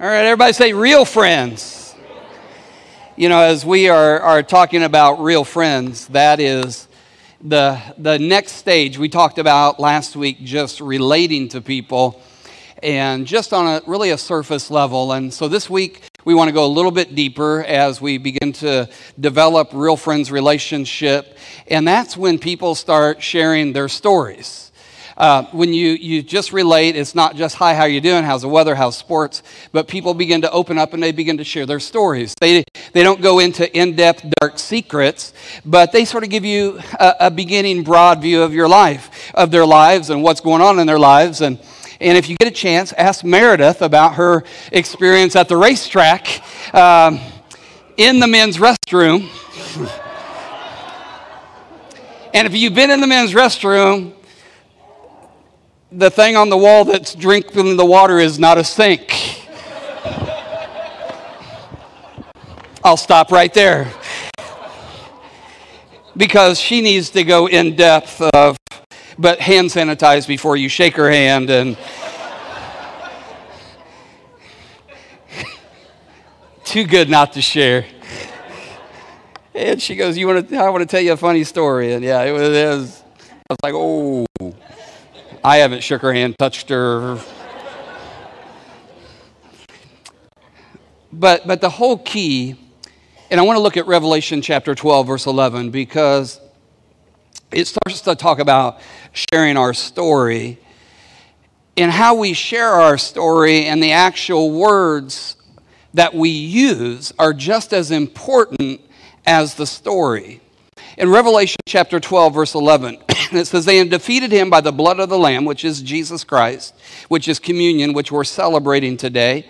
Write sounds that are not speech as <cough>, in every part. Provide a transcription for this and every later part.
All right, everybody say real friends. You know, as we are, are talking about real friends, that is the, the next stage. We talked about last week just relating to people and just on a really a surface level. And so this week, we want to go a little bit deeper as we begin to develop real friends relationship. And that's when people start sharing their stories. Uh, when you, you just relate, it's not just, hi, how you doing? How's the weather? How's sports? But people begin to open up and they begin to share their stories. They, they don't go into in-depth, dark secrets, but they sort of give you a, a beginning, broad view of your life, of their lives and what's going on in their lives. And, and if you get a chance, ask Meredith about her experience at the racetrack um, in the men's restroom. <laughs> and if you've been in the men's restroom, the thing on the wall that's drinking the water is not a sink. I'll stop right there. Because she needs to go in depth of, but hand sanitize before you shake her hand and. <laughs> Too good not to share. And she goes, "You want to? I want to tell you a funny story." And yeah, it was. It was I was like, "Oh." I haven't shook her hand, touched her. But, but the whole key, and I want to look at Revelation chapter 12, verse 11, because it starts to talk about sharing our story and how we share our story and the actual words that we use are just as important as the story. In Revelation chapter 12, verse 11, <clears throat> it says, They have defeated him by the blood of the Lamb, which is Jesus Christ, which is communion, which we're celebrating today,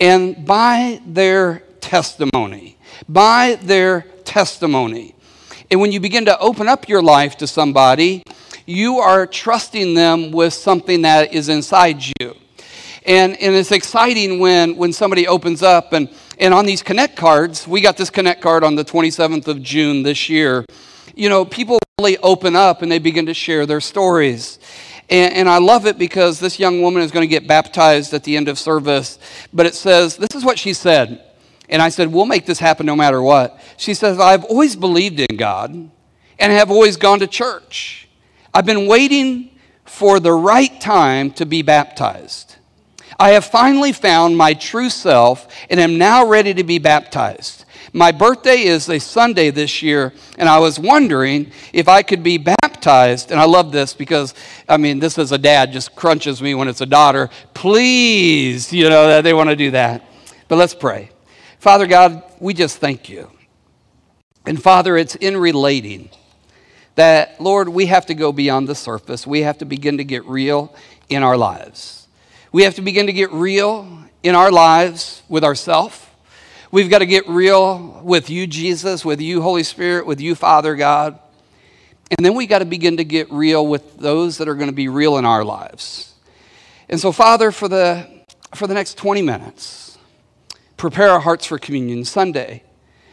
and by their testimony. By their testimony. And when you begin to open up your life to somebody, you are trusting them with something that is inside you. And, and it's exciting when, when somebody opens up and and on these Connect cards, we got this Connect card on the 27th of June this year. You know, people really open up and they begin to share their stories. And, and, I love it because this young woman is going to get baptized at the end of service. But it says, this is what she said. And I said, we'll make this happen no matter what. She says, I've always believed in God and have always gone to church. I've been waiting for the right time to be baptized. I have finally found my true self and am now ready to be baptized. My birthday is a Sunday this year, and I was wondering if I could be baptized. And I love this because, I mean, this as a dad just crunches me when it's a daughter. Please, you know, they want to do that. But let's pray. Father God, we just thank you. And Father, it's in relating that, Lord, we have to go beyond the surface. We have to begin to get real in our lives. We have to begin to get real in our lives with ourselves. We've got to get real with you, Jesus, with you, Holy Spirit, with you, Father God. And then we got to begin to get real with those that are going to be real in our lives. And so, Father, for the, for the next 20 minutes, prepare our hearts for Communion Sunday,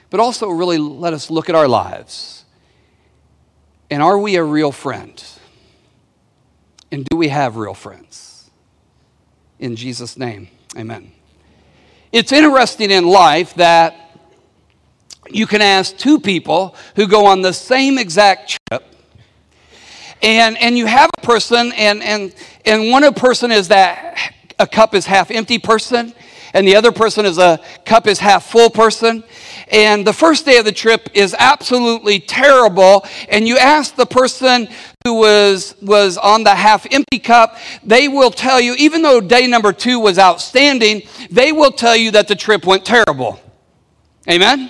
but also really let us look at our lives. And are we a real friend? And do we have real friends? In Jesus' name. Amen. It's interesting in life that you can ask two people who go on the same exact trip and and you have a person and and and one person is that a cup is half empty person and the other person is a cup is half full person and the first day of the trip is absolutely terrible and you ask the person who was was on the half empty cup they will tell you even though day number 2 was outstanding they will tell you that the trip went terrible amen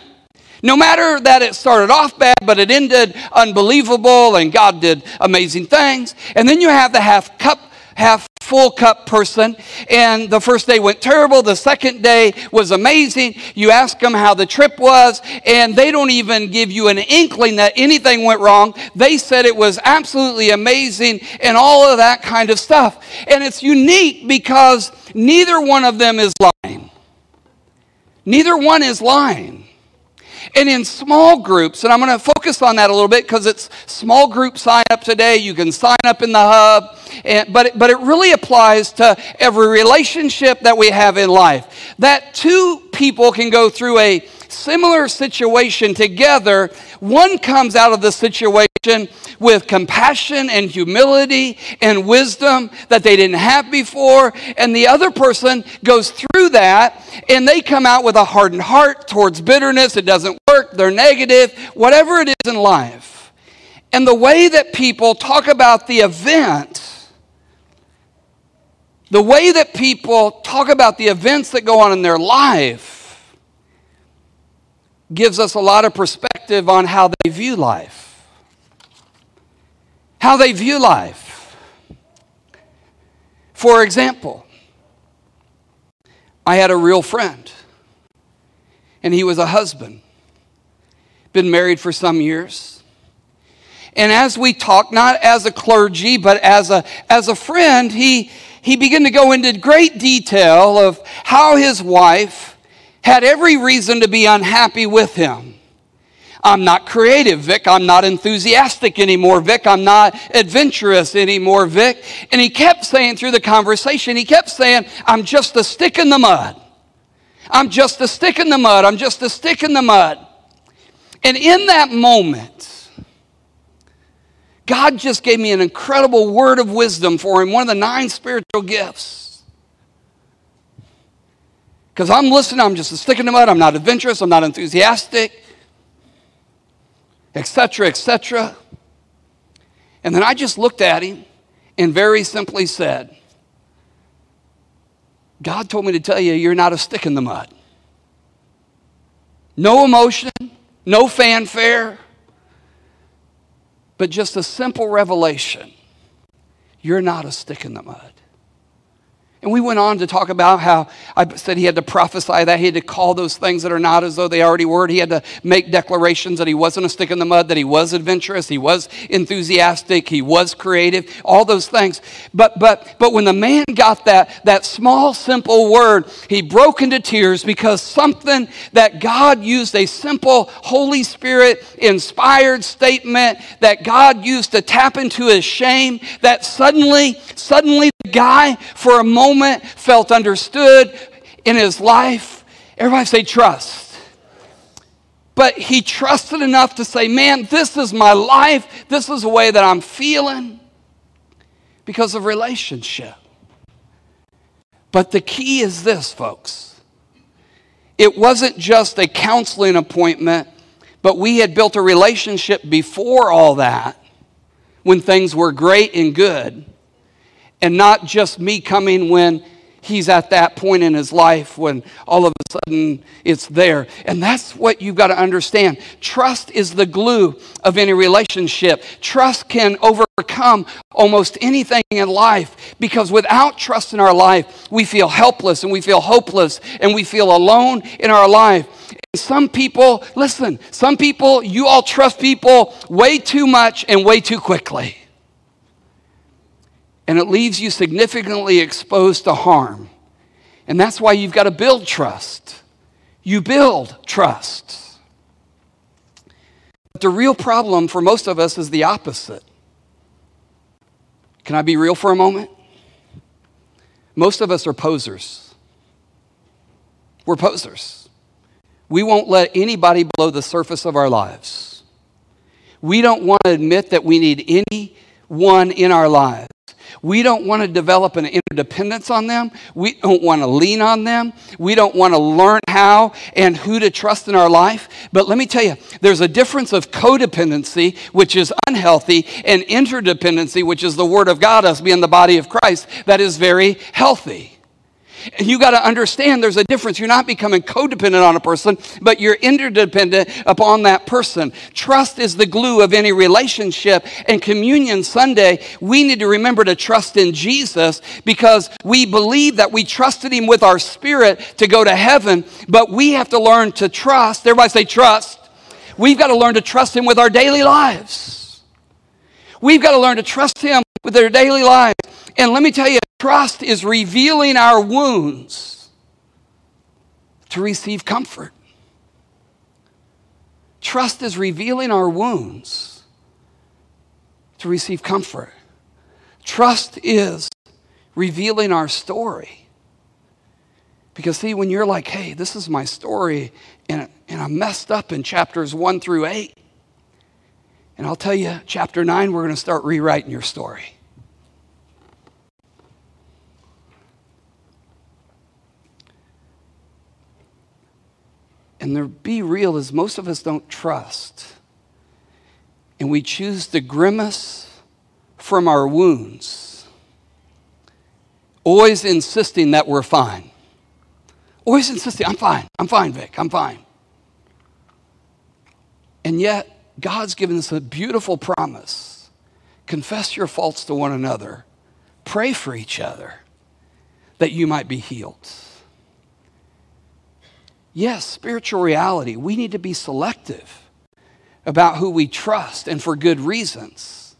no matter that it started off bad, but it ended unbelievable and God did amazing things. And then you have the half cup half full cup person. And the first day went terrible. The second day was amazing. You ask them how the trip was, and they don't even give you an inkling that anything went wrong. They said it was absolutely amazing and all of that kind of stuff. And it's unique because neither one of them is lying. Neither one is lying. And in small groups, and I'm going to focus on that a little bit because it's small group sign up today. You can sign up in the hub, and, but, but it really applies to every relationship that we have in life. That two people can go through a similar situation together, one comes out of the situation with compassion and humility and wisdom that they didn't have before, and the other person goes through that and they come out with a hardened heart towards bitterness. It doesn't work, they're negative, whatever it is in life. And the way that people talk about the event, the way that people talk about the events that go on in their life, gives us a lot of perspective on how they view life. How they view life. For example, I had a real friend, and he was a husband, been married for some years. And as we talked, not as a clergy, but as a, as a friend, he, he began to go into great detail of how his wife had every reason to be unhappy with him. I'm not creative, Vic. I'm not enthusiastic anymore, Vic. I'm not adventurous anymore, Vic. And he kept saying through the conversation, he kept saying, I'm just a stick in the mud. I'm just a stick in the mud. I'm just a stick in the mud. And in that moment, God just gave me an incredible word of wisdom for him, one of the nine spiritual gifts. Because I'm listening, I'm just a stick in the mud, I'm not adventurous, I'm not enthusiastic, etc., etc. And then I just looked at him and very simply said, God told me to tell you, you're not a stick in the mud. No emotion, no fanfare, but just a simple revelation. You're not a stick in the mud. And we went on to talk about how I said he had to prophesy that. He had to call those things that are not as though they already were. He had to make declarations that he wasn't a stick in the mud, that he was adventurous, he was enthusiastic, he was creative, all those things. But, but, but when the man got that, that small, simple word, he broke into tears because something that God used, a simple, Holy Spirit inspired statement that God used to tap into his shame, that suddenly, suddenly guy, for a moment, felt understood in his life. Everybody say trust. But he trusted enough to say, Man, this is my life. This is the way that I'm feeling because of relationship. But the key is this, folks. It wasn't just a counseling appointment, but we had built a relationship before all that when things were great and good and not just me coming when he's at that point in his life when all of a sudden it's there. And that's what you've got to understand. Trust is the glue of any relationship. Trust can overcome almost anything in life because without trust in our life, we feel helpless and we feel hopeless and we feel alone in our life. And some people, listen, some people, you all trust people way too much and way too quickly and it leaves you significantly exposed to harm. And that's why you've got to build trust. You build trust. But the real problem for most of us is the opposite. Can I be real for a moment? Most of us are posers. We're posers. We won't let anybody below the surface of our lives. We don't want to admit that we need anyone in our lives. We don't want to develop an interdependence on them. We don't want to lean on them. We don't want to learn how and who to trust in our life. But let me tell you, there's a difference of codependency, which is unhealthy, and interdependency, which is the Word of God, us being the body of Christ, that is very healthy. And you got to understand there's a difference. You're not becoming codependent on a person, but you're interdependent upon that person. Trust is the glue of any relationship. And Communion Sunday, we need to remember to trust in Jesus because we believe that we trusted Him with our spirit to go to heaven, but we have to learn to trust. Everybody say trust. We've got to learn to trust Him with our daily lives. We've got to learn to trust Him with their daily lives. And let me tell you, trust is revealing our wounds to receive comfort. Trust is revealing our wounds to receive comfort. Trust is revealing our story. Because, see, when you're like, hey, this is my story, and, and I'm messed up in chapters one through eight, and I'll tell you, chapter nine, we're going to start rewriting your story. And the be real is most of us don't trust. And we choose to grimace from our wounds, always insisting that we're fine. Always insisting, I'm fine, I'm fine, Vic, I'm fine. And yet, God's given us a beautiful promise confess your faults to one another, pray for each other that you might be healed. Yes, spiritual reality. We need to be selective about who we trust and for good reasons.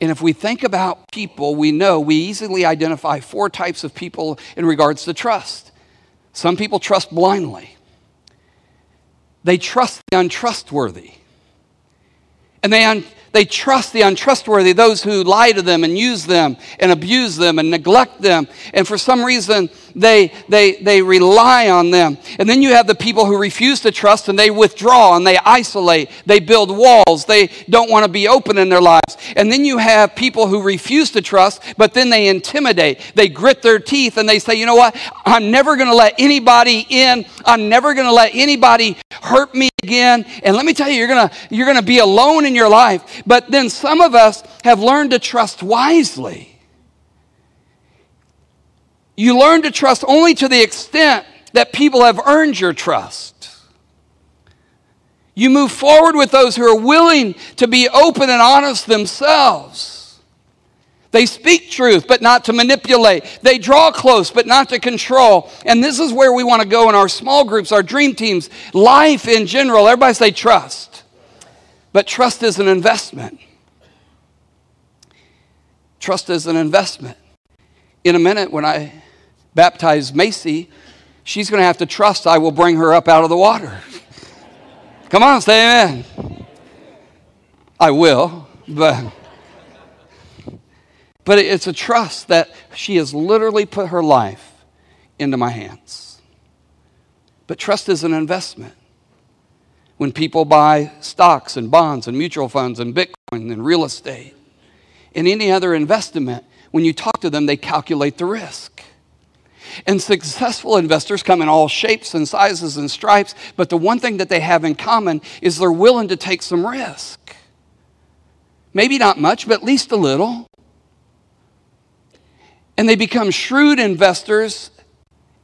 And if we think about people, we know we easily identify four types of people in regards to trust. Some people trust blindly, they trust the untrustworthy. And they, un- they trust the untrustworthy, those who lie to them and use them and abuse them and neglect them. And for some reason, they, they, they rely on them. And then you have the people who refuse to trust and they withdraw and they isolate. They build walls. They don't want to be open in their lives. And then you have people who refuse to trust, but then they intimidate. They grit their teeth and they say, you know what? I'm never going to let anybody in. I'm never going to let anybody hurt me again. And let me tell you, you're going to, you're going to be alone in your life. But then some of us have learned to trust wisely. You learn to trust only to the extent that people have earned your trust. You move forward with those who are willing to be open and honest themselves. They speak truth, but not to manipulate. They draw close, but not to control. And this is where we want to go in our small groups, our dream teams, life in general. Everybody say trust. But trust is an investment. Trust is an investment. In a minute, when I baptize Macy, she's going to have to trust I will bring her up out of the water. Come on, say amen. I will, but but it's a trust that she has literally put her life into my hands. But trust is an investment when people buy stocks and bonds and mutual funds and Bitcoin and real estate and any other investment, when you talk to them, they calculate the risk. And successful investors come in all shapes and sizes and stripes, but the one thing that they have in common is they're willing to take some risk. Maybe not much, but at least a little. And they become shrewd investors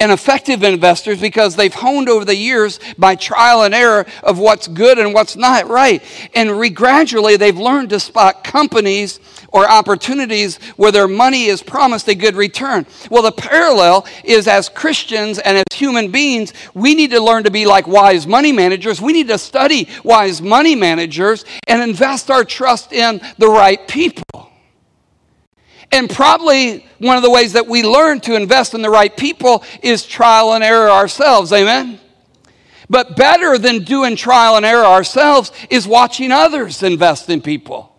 and effective investors because they've honed over the years by trial and error of what's good and what's not right. And re- gradually they've learned to spot companies or opportunities where their money is promised a good return. Well, the parallel is as Christians and as human beings, we need to learn to be like wise money managers. We need to study wise money managers and invest our trust in the right people. And probably one of the ways that we learn to invest in the right people is trial and error ourselves. Amen? But better than doing trial and error ourselves is watching others invest in people.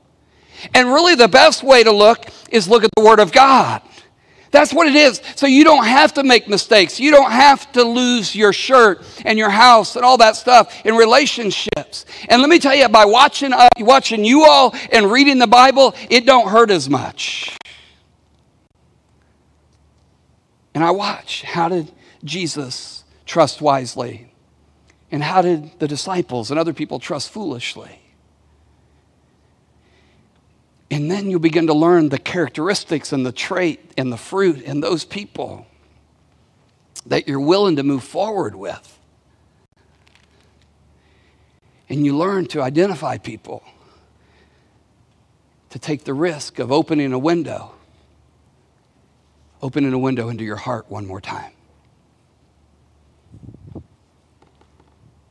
And really, the best way to look is look at the Word of God. That's what it is. So you don't have to make mistakes. You don't have to lose your shirt and your house and all that stuff in relationships. And let me tell you, by watching, uh, watching you all and reading the Bible, it don't hurt as much. And I watch how did Jesus trust wisely? And how did the disciples and other people trust foolishly? And then you begin to learn the characteristics and the trait and the fruit in those people that you're willing to move forward with. And you learn to identify people, to take the risk of opening a window opening a window into your heart one more time.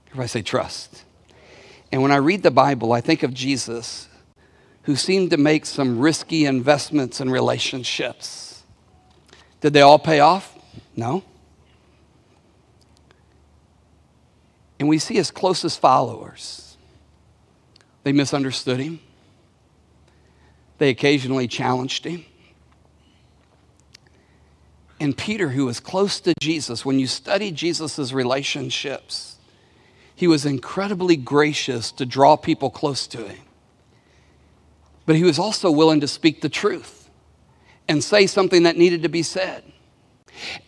Everybody say trust. And when I read the Bible, I think of Jesus, who seemed to make some risky investments in relationships. Did they all pay off? No. And we see his closest followers. They misunderstood him. They occasionally challenged him. And Peter, who was close to Jesus, when you study Jesus' relationships, he was incredibly gracious to draw people close to him. But he was also willing to speak the truth and say something that needed to be said.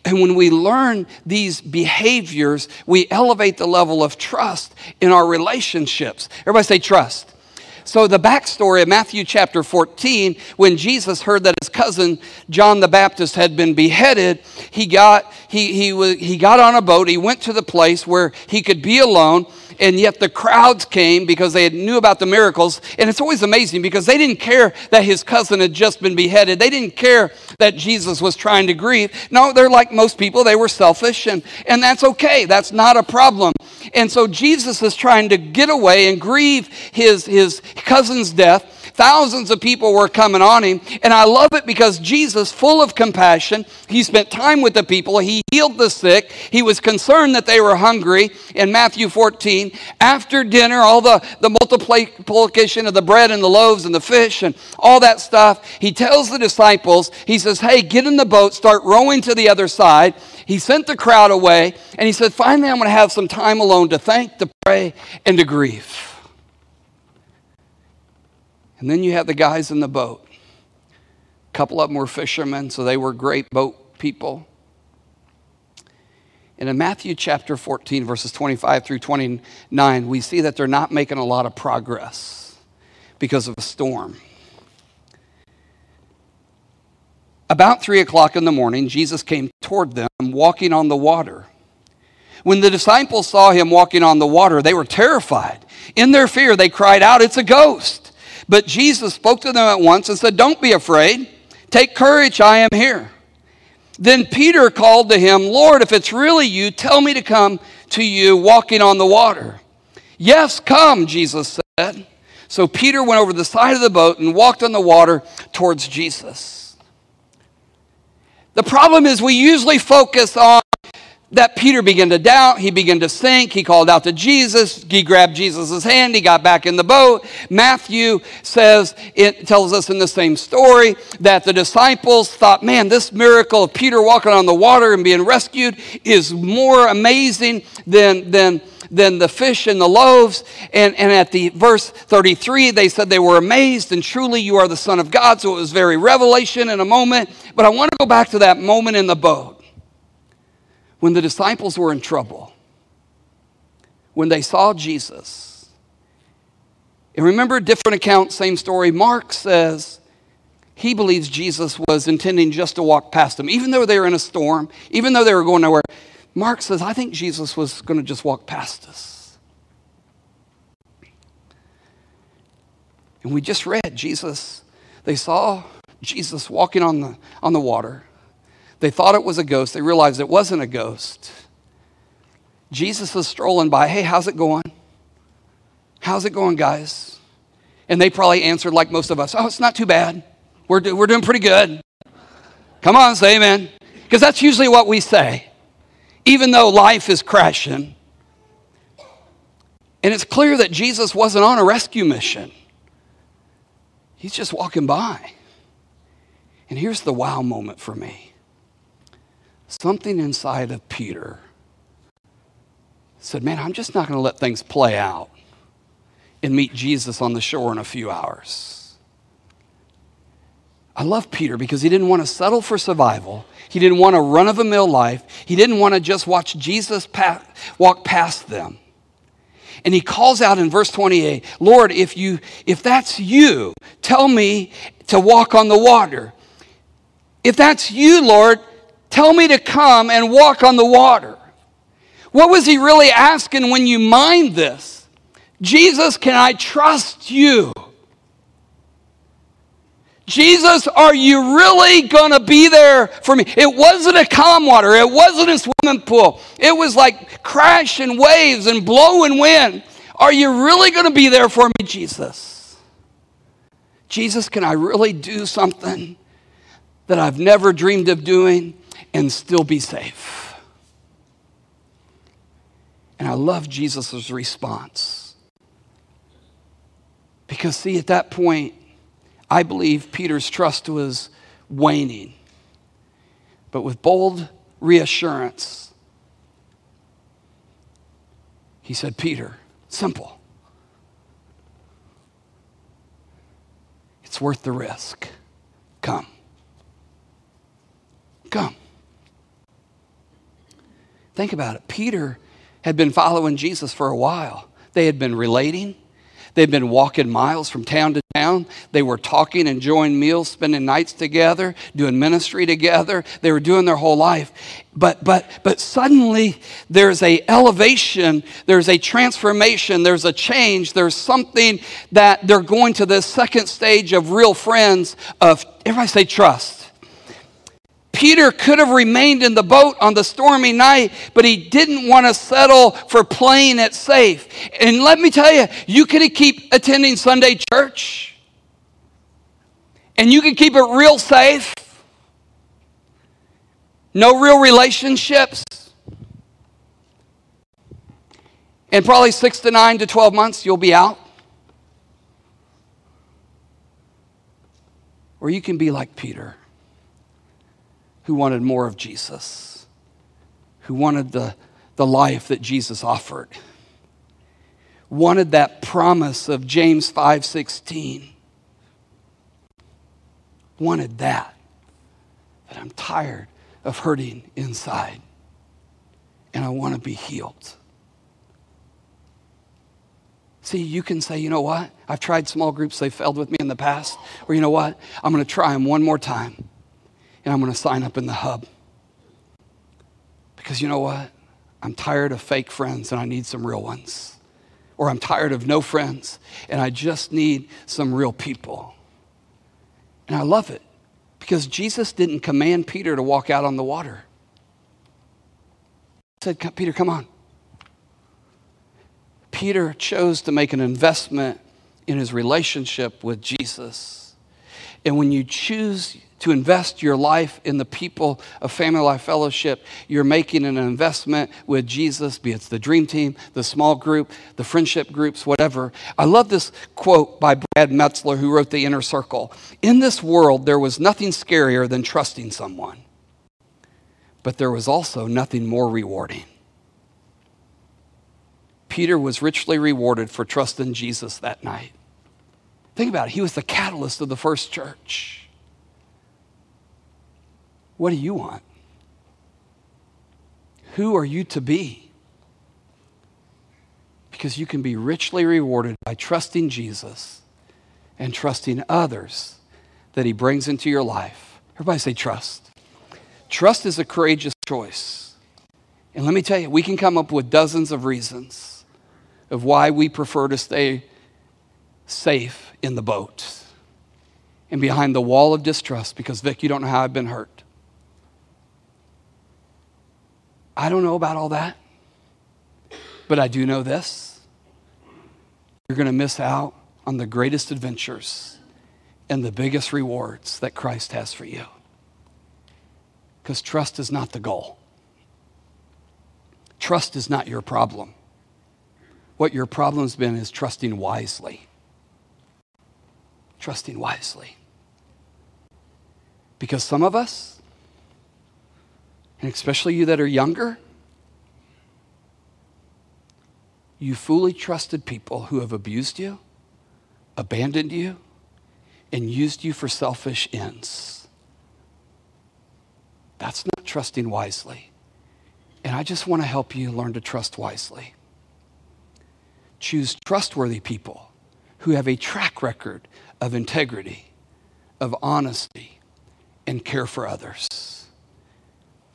And when we learn these behaviors, we elevate the level of trust in our relationships. Everybody say trust. So, the backstory of Matthew chapter 14, when Jesus heard that his cousin John the Baptist had been beheaded, he got, he, he, he got on a boat. He went to the place where he could be alone and yet the crowds came because they knew about the miracles. And it's always amazing because they didn't care that his cousin had just been beheaded. They didn't care that Jesus was trying to grieve. No, they're like most people, they were selfish, and, and that's okay. That's not a problem. And so Jesus is trying to get away and grieve his, his cousin's death. Thousands of people were coming on him. And I love it because Jesus, full of compassion, he spent time with the people. He healed the sick. He was concerned that they were hungry in Matthew 14. After dinner, all the, the multiplication of the bread and the loaves and the fish and all that stuff, he tells the disciples, he says, Hey, get in the boat, start rowing to the other side. He sent the crowd away, and he said, Finally, I'm going to have some time alone to thank, to pray, and to grieve. And then you have the guys in the boat. A couple of them were fishermen, so they were great boat people. And in Matthew chapter 14, verses 25 through 29, we see that they're not making a lot of progress because of a storm. About three o'clock in the morning, Jesus came toward them walking on the water. When the disciples saw him walking on the water, they were terrified. In their fear, they cried out, It's a ghost. But Jesus spoke to them at once and said, Don't be afraid. Take courage, I am here. Then Peter called to him, Lord, if it's really you, tell me to come to you walking on the water. Yes, come, Jesus said. So Peter went over the side of the boat and walked on the water towards Jesus. The problem is we usually focus on that Peter began to doubt. He began to sink. He called out to Jesus. He grabbed Jesus' hand. He got back in the boat. Matthew says, it tells us in the same story that the disciples thought, man, this miracle of Peter walking on the water and being rescued is more amazing than, than, than the fish and the loaves. And, and at the verse 33, they said they were amazed, and truly you are the Son of God. So it was very revelation in a moment. But I want to go back to that moment in the boat when the disciples were in trouble, when they saw Jesus, and remember different accounts, same story. Mark says he believes Jesus was intending just to walk past them, even though they were in a storm, even though they were going nowhere. Mark says, I think Jesus was going to just walk past us. And we just read Jesus, they saw Jesus walking on the, on the water. They thought it was a ghost. They realized it wasn't a ghost. Jesus was strolling by. Hey, how's it going? How's it going, guys? And they probably answered like most of us Oh, it's not too bad. We're, do- we're doing pretty good. Come on, say amen. Because that's usually what we say, even though life is crashing. And it's clear that Jesus wasn't on a rescue mission, he's just walking by. And here's the wow moment for me something inside of Peter said, Man, I'm just not going to let things play out and meet Jesus on the shore in a few hours. I love Peter because he didn't want to settle for survival. He didn't want a run of a mill life. He didn't want to just watch Jesus walk past them. And he calls out in verse 28, Lord, if you if that's you, tell me to walk on the water. If that's you, Lord, Tell me to come and walk on the water. What was he really asking when you mind this? Jesus, can I trust you? Jesus, are you really going to be there for me? It wasn't a calm water. It wasn't a swimming pool. It was like crashing waves and blowing wind. Are you really going to be there for me, Jesus? Jesus, can I really do something that I've never dreamed of doing? And still be safe. And I love Jesus' response. Because, see, at that point, I believe Peter's trust was waning. But with bold reassurance, he said, Peter, simple. It's worth the risk. Come. Come. Think about it. Peter had been following Jesus for a while. They had been relating, They'd been walking miles from town to town. They were talking, enjoying meals, spending nights together, doing ministry together. They were doing their whole life. But but but suddenly there's a elevation, there's a transformation, there's a change, there's something that they're going to this second stage of real friends of everybody say trust. Peter could have remained in the boat on the stormy night, but he didn't want to settle for playing it safe. And let me tell you, you can keep attending Sunday church, and you can keep it real safe, no real relationships. And probably six to nine to 12 months, you'll be out. Or you can be like Peter who wanted more of Jesus, who wanted the, the life that Jesus offered, wanted that promise of James 5:16. Wanted that. That I'm tired of hurting inside and I want to be healed. See, you can say, you know what? I've tried small groups, they failed with me in the past. Or you know what? I'm going to try them one more time and I'm going to sign up in the hub. Because you know what? I'm tired of fake friends and I need some real ones. Or I'm tired of no friends and I just need some real people. And I love it because Jesus didn't command Peter to walk out on the water. He said, Peter, come on. Peter chose to make an investment in his relationship with Jesus. And when you choose to invest your life in the people of Family Life Fellowship, you're making an investment with Jesus, be it the dream team, the small group, the friendship groups, whatever. I love this quote by Brad Meltzer, who wrote The Inner Circle. In this world, there was nothing scarier than trusting someone, but there was also nothing more rewarding. Peter was richly rewarded for trusting Jesus that night. Think about it, he was the catalyst of the first church. What do you want? Who are you to be? Because you can be richly rewarded by trusting Jesus and trusting others that He brings into your life. Everybody say trust. Trust is a courageous choice. And let me tell you, we can come up with dozens of reasons of why we prefer to stay safe in the boat and behind the wall of distrust because, Vic, you don't know how I've been hurt. I don't know about all that, but I do know this. You're going to miss out on the greatest adventures and the biggest rewards that Christ has for you. Because trust is not the goal. Trust is not your problem. What your problem's been is trusting wisely. Trusting wisely. Because some of us, and especially you that are younger, you fully trusted people who have abused you, abandoned you, and used you for selfish ends. That's not trusting wisely. And I just want to help you learn to trust wisely. Choose trustworthy people who have a track record of integrity, of honesty, and care for others.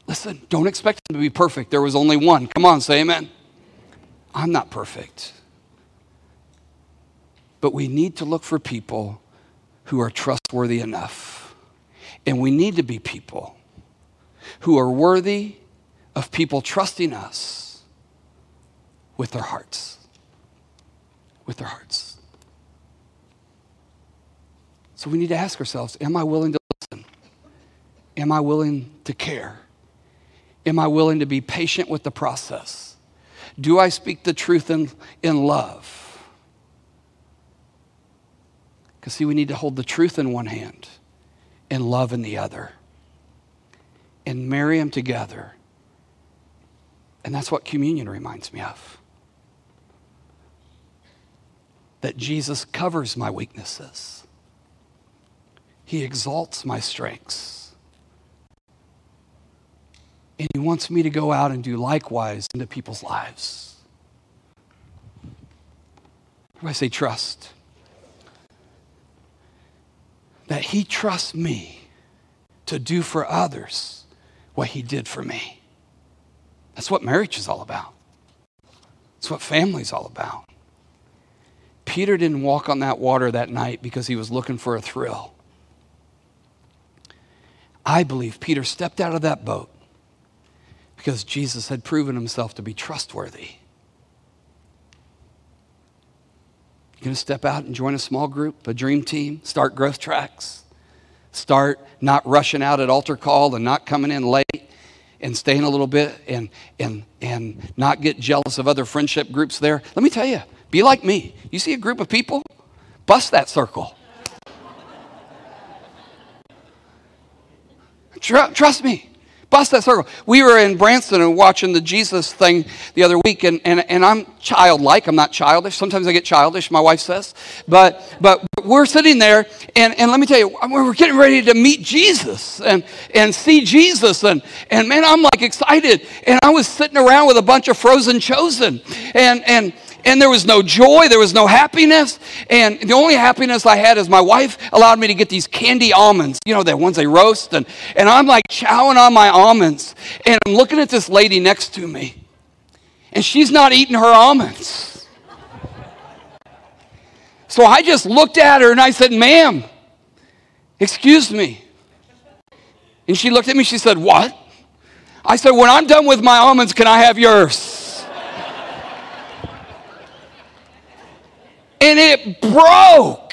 Listen, don't expect him to be perfect. There was only one. Come on, say amen. I'm not perfect. But we need to look for people who are trustworthy enough. And we need to be people who are worthy of people trusting us with their hearts. With their hearts. So we need to ask ourselves Am I willing to listen? Am I willing to care? Am I willing to be patient with the process? Do I speak the truth in, in love? Because, see, we need to hold the truth in one hand and love in the other and marry them together. And that's what communion reminds me of. That Jesus covers my weaknesses, He exalts my strengths. And He wants me to go out and do likewise into people's lives. I say trust. That He trusts me to do for others what He did for me. That's what marriage is all about. That's what family's all about. Peter didn't walk on that water that night because he was looking for a thrill. I believe Peter stepped out of that boat because Jesus had proven himself to be trustworthy. You're going to step out and join a small group, a dream team, start growth tracks, start not rushing out at altar call and not coming in late and staying a little bit and, and, and not get jealous of other friendship groups there. Let me tell you, be like me. You see a group of people, bust that circle. Trust me. Bust that circle. We were in Branson and watching the Jesus thing the other week, and, and, and I'm childlike. I'm not childish. Sometimes I get childish, my wife says. But, but we're sitting there, and, and let me tell you, we're getting ready to meet Jesus and, and see Jesus. And, and man, I'm like excited. And I was sitting around with a bunch of frozen chosen. And, and, and there was no joy, there was no happiness. And the only happiness I had is my wife allowed me to get these candy almonds, you know, the ones they roast. And, and I'm like chowing on my almonds. And I'm looking at this lady next to me, and she's not eating her almonds. So I just looked at her and I said, Ma'am, excuse me. And she looked at me, she said, What? I said, When I'm done with my almonds, can I have yours? And it broke.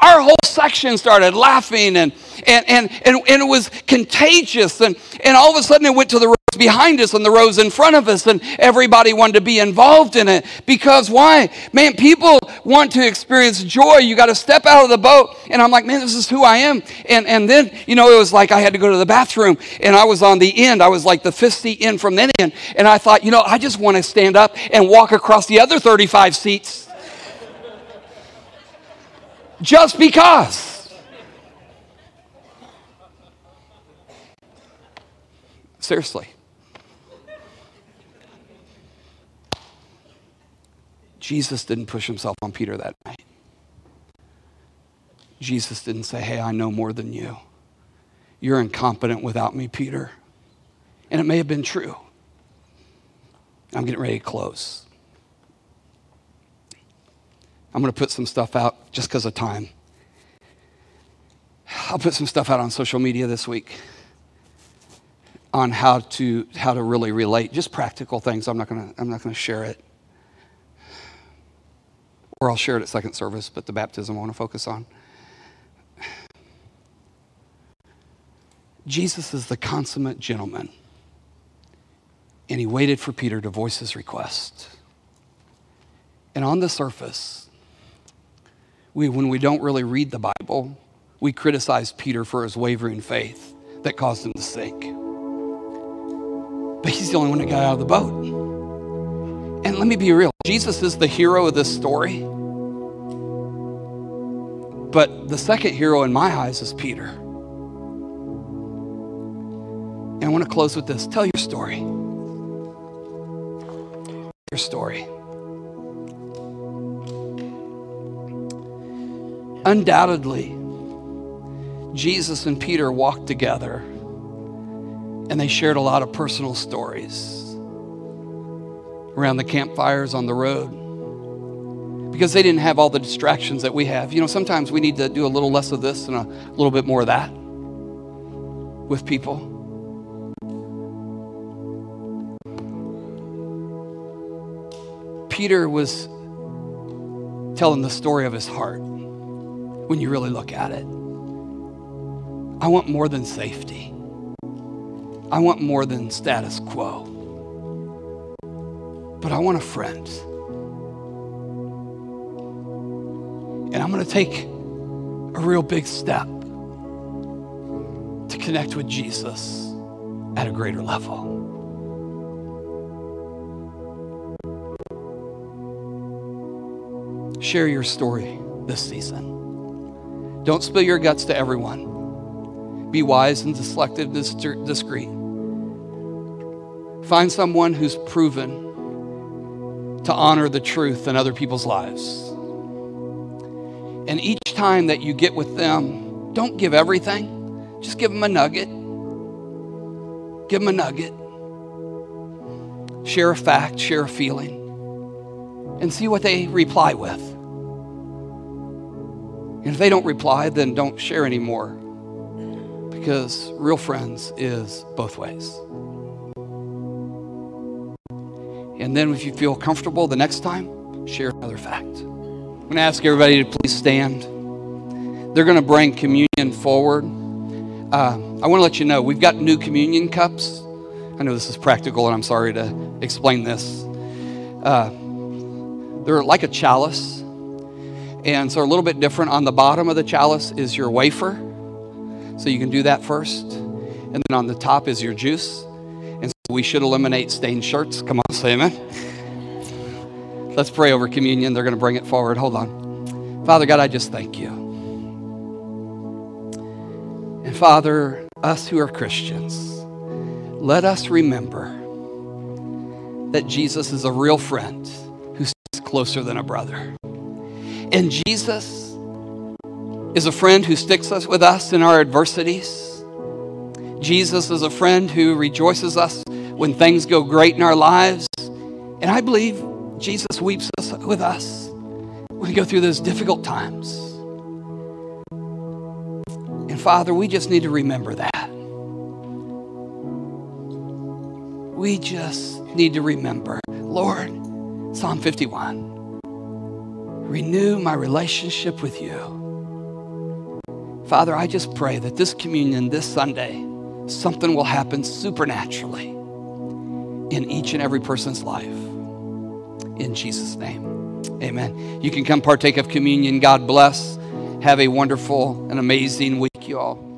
Our whole section started laughing and, and, and, and, and it was contagious. And, and all of a sudden it went to the rows behind us and the rows in front of us, and everybody wanted to be involved in it. Because why? Man, people want to experience joy. You got to step out of the boat. And I'm like, man, this is who I am. And, and then, you know, it was like I had to go to the bathroom and I was on the end. I was like the fifth seat in from that end. And I thought, you know, I just want to stand up and walk across the other 35 seats just because. Seriously. Jesus didn't push himself on Peter that night. Jesus didn't say, Hey, I know more than you. You're incompetent without me, Peter. And it may have been true. I'm getting ready to close. I'm going to put some stuff out just because of time. I'll put some stuff out on social media this week on how to how to really relate, just practical things. I'm not going to I'm not going to share it, or I'll share it at second service. But the baptism I want to focus on. Jesus is the consummate gentleman, and he waited for Peter to voice his request. And on the surface, we, when we don't really read the Bible, we criticize Peter for his wavering faith that caused him to sink. But he's the only one that got out of the boat. And let me be real Jesus is the hero of this story. But the second hero in my eyes is Peter. And I want to close with this tell your story. Your story. Undoubtedly, Jesus and Peter walked together and they shared a lot of personal stories around the campfires on the road because they didn't have all the distractions that we have. You know, sometimes we need to do a little less of this and a little bit more of that with people. Peter was telling the story of his heart when you really look at it. I want more than safety. I want more than status quo. but I want a friend. And I'm going to take a real big step to connect with Jesus at a greater level. Share your story this season. Don't spill your guts to everyone. Be wise and selective, and discreet. Find someone who's proven to honor the truth in other people's lives. And each time that you get with them, don't give everything, just give them a nugget. Give them a nugget. Share a fact, share a feeling, and see what they reply with. And if they don't reply, then don't share anymore because real friends is both ways. And then if you feel comfortable the next time, share another fact. I'm going to ask everybody to please stand. They're going to bring communion forward. Uh, I want to let you know we've got new communion cups. I know this is practical, and I'm sorry to explain this. Uh, they're like a chalice, and so a little bit different. On the bottom of the chalice is your wafer, so you can do that first. And then on the top is your juice. And so we should eliminate stained shirts. Come on, say amen. Let's pray over communion. They're going to bring it forward. Hold on. Father God, I just thank you. And Father, us who are Christians, let us remember that Jesus is a real friend who closer than a brother. And Jesus is a friend who sticks us with us in our adversities. Jesus is a friend who rejoices us when things go great in our lives. And I believe Jesus weeps us, with us when we go through those difficult times. And Father, we just need to remember that. We just need to remember, Lord, Psalm 51, renew my relationship with you. Father, I just pray that this communion this Sunday, something will happen supernaturally in each and every person's life. In Jesus' name, amen. You can come partake of communion. God bless. Have a wonderful and amazing week, you all.